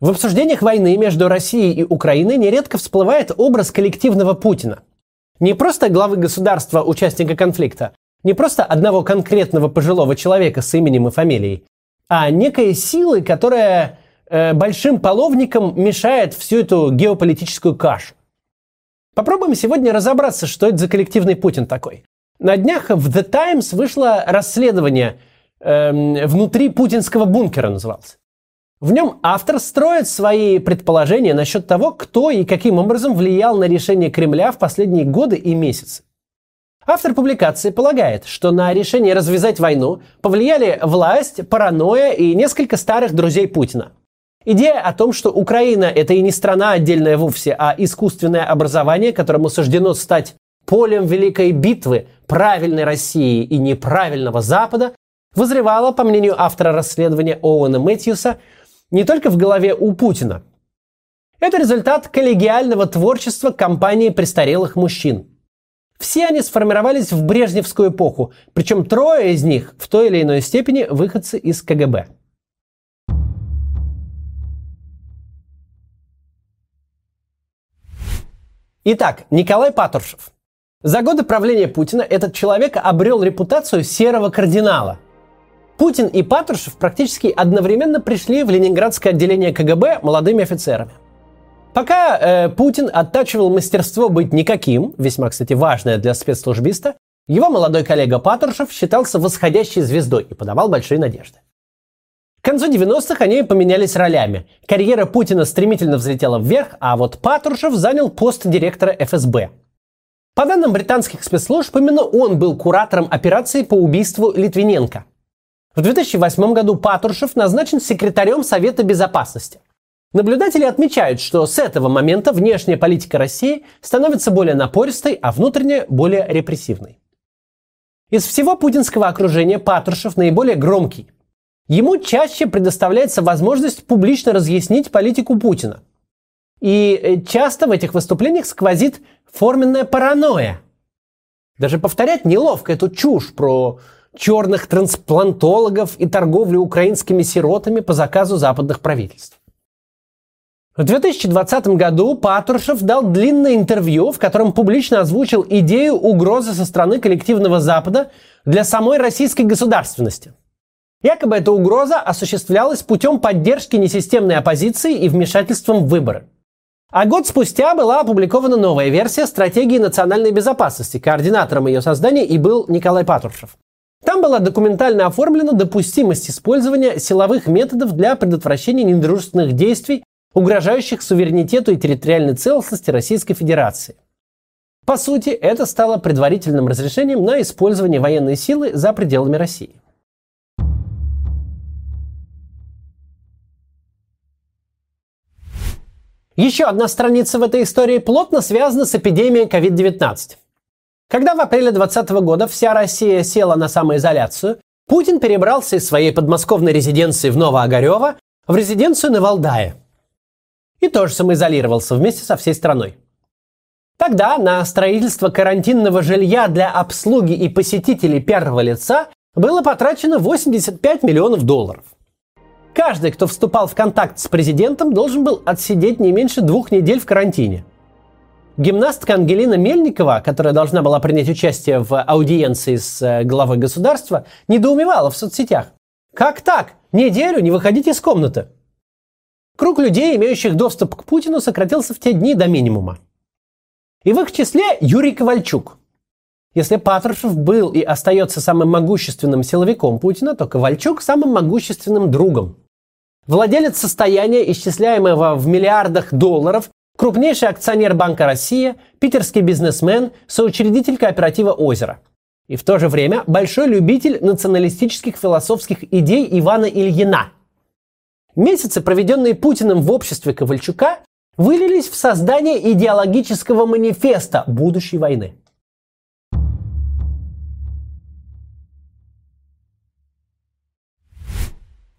В обсуждениях войны между Россией и Украиной нередко всплывает образ коллективного Путина. Не просто главы государства, участника конфликта, не просто одного конкретного пожилого человека с именем и фамилией, а некой силы, которая э, большим половником мешает всю эту геополитическую кашу. Попробуем сегодня разобраться, что это за коллективный Путин такой. На днях в The Times вышло расследование э, внутри путинского бункера назывался. В нем автор строит свои предположения насчет того, кто и каким образом влиял на решение Кремля в последние годы и месяцы. Автор публикации полагает, что на решение развязать войну повлияли власть, паранойя и несколько старых друзей Путина. Идея о том, что Украина – это и не страна отдельная вовсе, а искусственное образование, которому суждено стать полем великой битвы правильной России и неправильного Запада, вызревала, по мнению автора расследования Оуэна Мэтьюса, не только в голове у Путина. Это результат коллегиального творчества компании престарелых мужчин. Все они сформировались в брежневскую эпоху, причем трое из них в той или иной степени выходцы из КГБ. Итак, Николай Патрушев. За годы правления Путина этот человек обрел репутацию серого кардинала – Путин и Патрушев практически одновременно пришли в ленинградское отделение КГБ молодыми офицерами. Пока э, Путин оттачивал мастерство быть никаким, весьма, кстати, важное для спецслужбиста, его молодой коллега Патрушев считался восходящей звездой и подавал большие надежды. К концу 90-х они поменялись ролями. Карьера Путина стремительно взлетела вверх, а вот Патрушев занял пост директора ФСБ. По данным британских спецслужб, именно он был куратором операции по убийству Литвиненко – в 2008 году Патрушев назначен секретарем Совета Безопасности. Наблюдатели отмечают, что с этого момента внешняя политика России становится более напористой, а внутренняя более репрессивной. Из всего путинского окружения Патрушев наиболее громкий. Ему чаще предоставляется возможность публично разъяснить политику Путина. И э, часто в этих выступлениях сквозит форменная паранойя. Даже повторять неловко эту чушь про черных трансплантологов и торговлю украинскими сиротами по заказу западных правительств. В 2020 году Патрушев дал длинное интервью, в котором публично озвучил идею угрозы со стороны коллективного Запада для самой российской государственности. Якобы эта угроза осуществлялась путем поддержки несистемной оппозиции и вмешательством в выборы. А год спустя была опубликована новая версия стратегии национальной безопасности. Координатором ее создания и был Николай Патрушев. Там была документально оформлена допустимость использования силовых методов для предотвращения недружественных действий, угрожающих суверенитету и территориальной целостности Российской Федерации. По сути, это стало предварительным разрешением на использование военной силы за пределами России. Еще одна страница в этой истории плотно связана с эпидемией COVID-19. Когда в апреле 2020 года вся Россия села на самоизоляцию, Путин перебрался из своей подмосковной резиденции в Новоогарево в резиденцию на Валдае. И тоже самоизолировался вместе со всей страной. Тогда на строительство карантинного жилья для обслуги и посетителей первого лица было потрачено 85 миллионов долларов. Каждый, кто вступал в контакт с президентом, должен был отсидеть не меньше двух недель в карантине – Гимнастка Ангелина Мельникова, которая должна была принять участие в аудиенции с э, главой государства, недоумевала в соцсетях. Как так? Неделю не выходите из комнаты. Круг людей, имеющих доступ к Путину, сократился в те дни до минимума. И в их числе Юрий Ковальчук. Если Патрушев был и остается самым могущественным силовиком Путина, то Ковальчук самым могущественным другом. Владелец состояния, исчисляемого в миллиардах долларов, крупнейший акционер Банка России, питерский бизнесмен, соучредитель кооператива «Озеро». И в то же время большой любитель националистических философских идей Ивана Ильина. Месяцы, проведенные Путиным в обществе Ковальчука, вылились в создание идеологического манифеста будущей войны.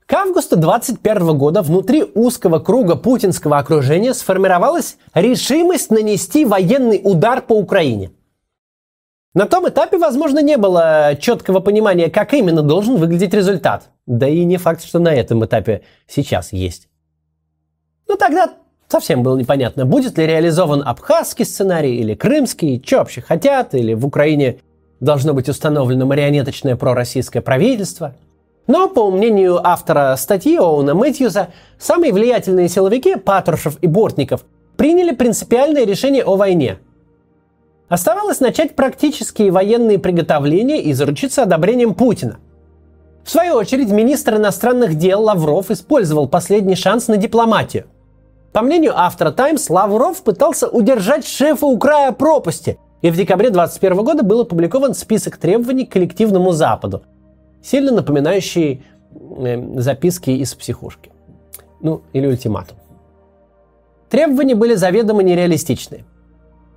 К августу 2021 года внутри узкого круга путинского окружения сформировалась решимость нанести военный удар по Украине. На том этапе, возможно, не было четкого понимания, как именно должен выглядеть результат. Да и не факт, что на этом этапе сейчас есть. тогда совсем было непонятно, будет ли реализован абхазский сценарий или крымский, что вообще хотят, или в Украине должно быть установлено марионеточное пророссийское правительство. Но, по мнению автора статьи Оуна Мэтьюза, самые влиятельные силовики, Патрушев и Бортников, приняли принципиальное решение о войне. Оставалось начать практические военные приготовления и заручиться одобрением Путина. В свою очередь, министр иностранных дел Лавров использовал последний шанс на дипломатию – по мнению автора Times, Лавров пытался удержать шефа у края пропасти, и в декабре 2021 года был опубликован список требований к коллективному Западу, сильно напоминающий э, записки из психушки. Ну, или ультиматум. Требования были заведомо нереалистичны.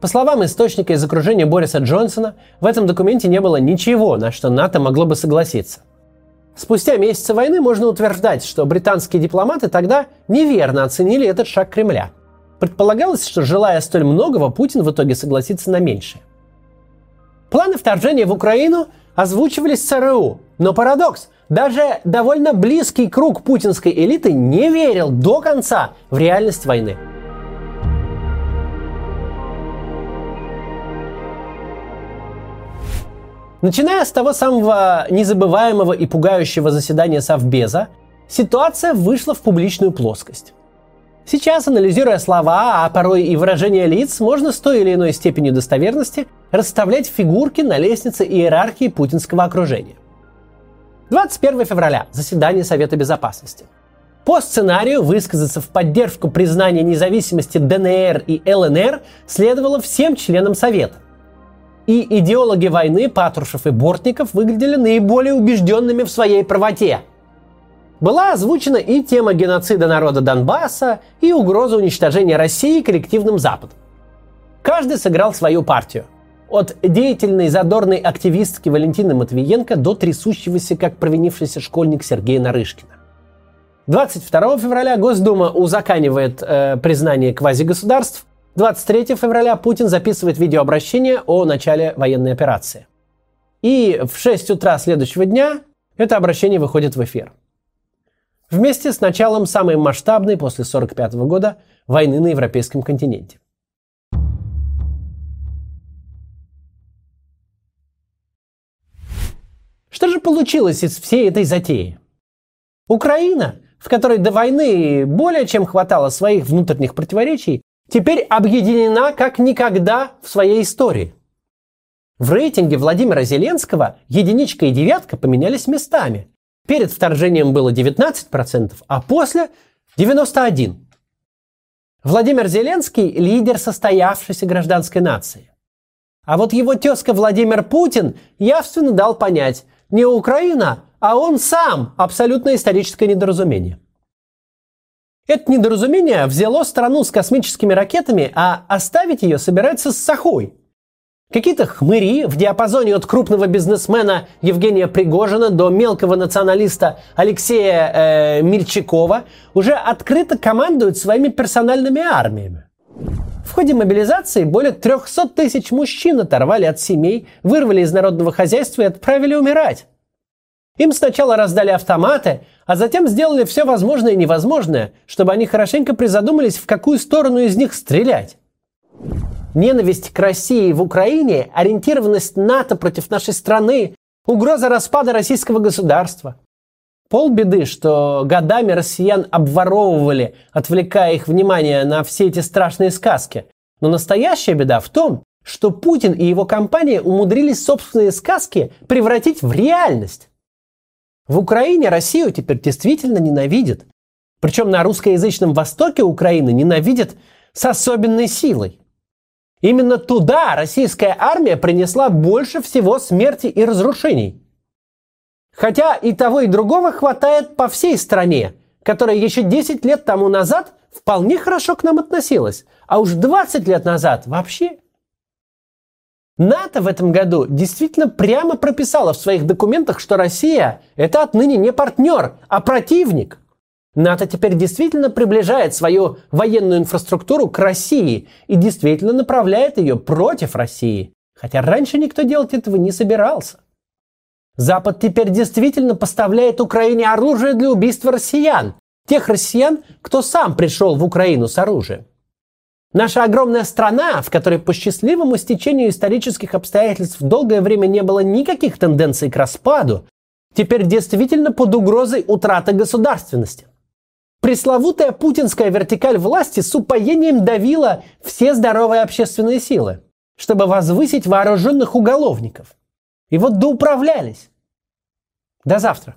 По словам источника из окружения Бориса Джонсона, в этом документе не было ничего, на что НАТО могло бы согласиться. Спустя месяцы войны можно утверждать, что британские дипломаты тогда неверно оценили этот шаг Кремля. Предполагалось, что желая столь многого, Путин в итоге согласится на меньшее. Планы вторжения в Украину озвучивались ЦРУ, но парадокс – даже довольно близкий круг путинской элиты не верил до конца в реальность войны – Начиная с того самого незабываемого и пугающего заседания Совбеза, ситуация вышла в публичную плоскость. Сейчас, анализируя слова, а порой и выражения лиц, можно с той или иной степенью достоверности расставлять фигурки на лестнице иерархии путинского окружения. 21 февраля. Заседание Совета Безопасности. По сценарию высказаться в поддержку признания независимости ДНР и ЛНР следовало всем членам Совета – и идеологи войны Патрушев и Бортников выглядели наиболее убежденными в своей правоте. Была озвучена и тема геноцида народа Донбасса, и угроза уничтожения России коллективным Западом. Каждый сыграл свою партию. От деятельной задорной активистки Валентины Матвиенко до трясущегося, как провинившийся школьник Сергея Нарышкина. 22 февраля Госдума узаканивает э, признание квазигосударств, 23 февраля Путин записывает видеообращение о начале военной операции. И в 6 утра следующего дня это обращение выходит в эфир. Вместе с началом самой масштабной после 1945 года войны на европейском континенте. Что же получилось из всей этой затеи? Украина, в которой до войны более чем хватало своих внутренних противоречий, теперь объединена как никогда в своей истории. В рейтинге Владимира Зеленского единичка и девятка поменялись местами. Перед вторжением было 19%, а после 91%. Владимир Зеленский – лидер состоявшейся гражданской нации. А вот его тезка Владимир Путин явственно дал понять, не Украина, а он сам – абсолютно историческое недоразумение. Это недоразумение взяло страну с космическими ракетами, а оставить ее собирается с Сахой. Какие-то хмыри в диапазоне от крупного бизнесмена Евгения Пригожина до мелкого националиста Алексея э, Мельчакова уже открыто командуют своими персональными армиями. В ходе мобилизации более 300 тысяч мужчин оторвали от семей, вырвали из народного хозяйства и отправили умирать. Им сначала раздали автоматы, а затем сделали все возможное и невозможное, чтобы они хорошенько призадумались, в какую сторону из них стрелять. Ненависть к России в Украине, ориентированность НАТО против нашей страны, угроза распада российского государства. Полбеды, что годами россиян обворовывали, отвлекая их внимание на все эти страшные сказки. Но настоящая беда в том, что Путин и его компания умудрились собственные сказки превратить в реальность. В Украине Россию теперь действительно ненавидят. Причем на русскоязычном востоке Украины ненавидят с особенной силой. Именно туда российская армия принесла больше всего смерти и разрушений. Хотя и того, и другого хватает по всей стране, которая еще 10 лет тому назад вполне хорошо к нам относилась, а уж 20 лет назад вообще НАТО в этом году действительно прямо прописала в своих документах, что Россия – это отныне не партнер, а противник. НАТО теперь действительно приближает свою военную инфраструктуру к России и действительно направляет ее против России. Хотя раньше никто делать этого не собирался. Запад теперь действительно поставляет Украине оружие для убийства россиян, Тех россиян, кто сам пришел в Украину с оружием. Наша огромная страна, в которой по счастливому стечению исторических обстоятельств долгое время не было никаких тенденций к распаду, теперь действительно под угрозой утраты государственности. Пресловутая путинская вертикаль власти с упоением давила все здоровые общественные силы, чтобы возвысить вооруженных уголовников. И вот доуправлялись. До завтра.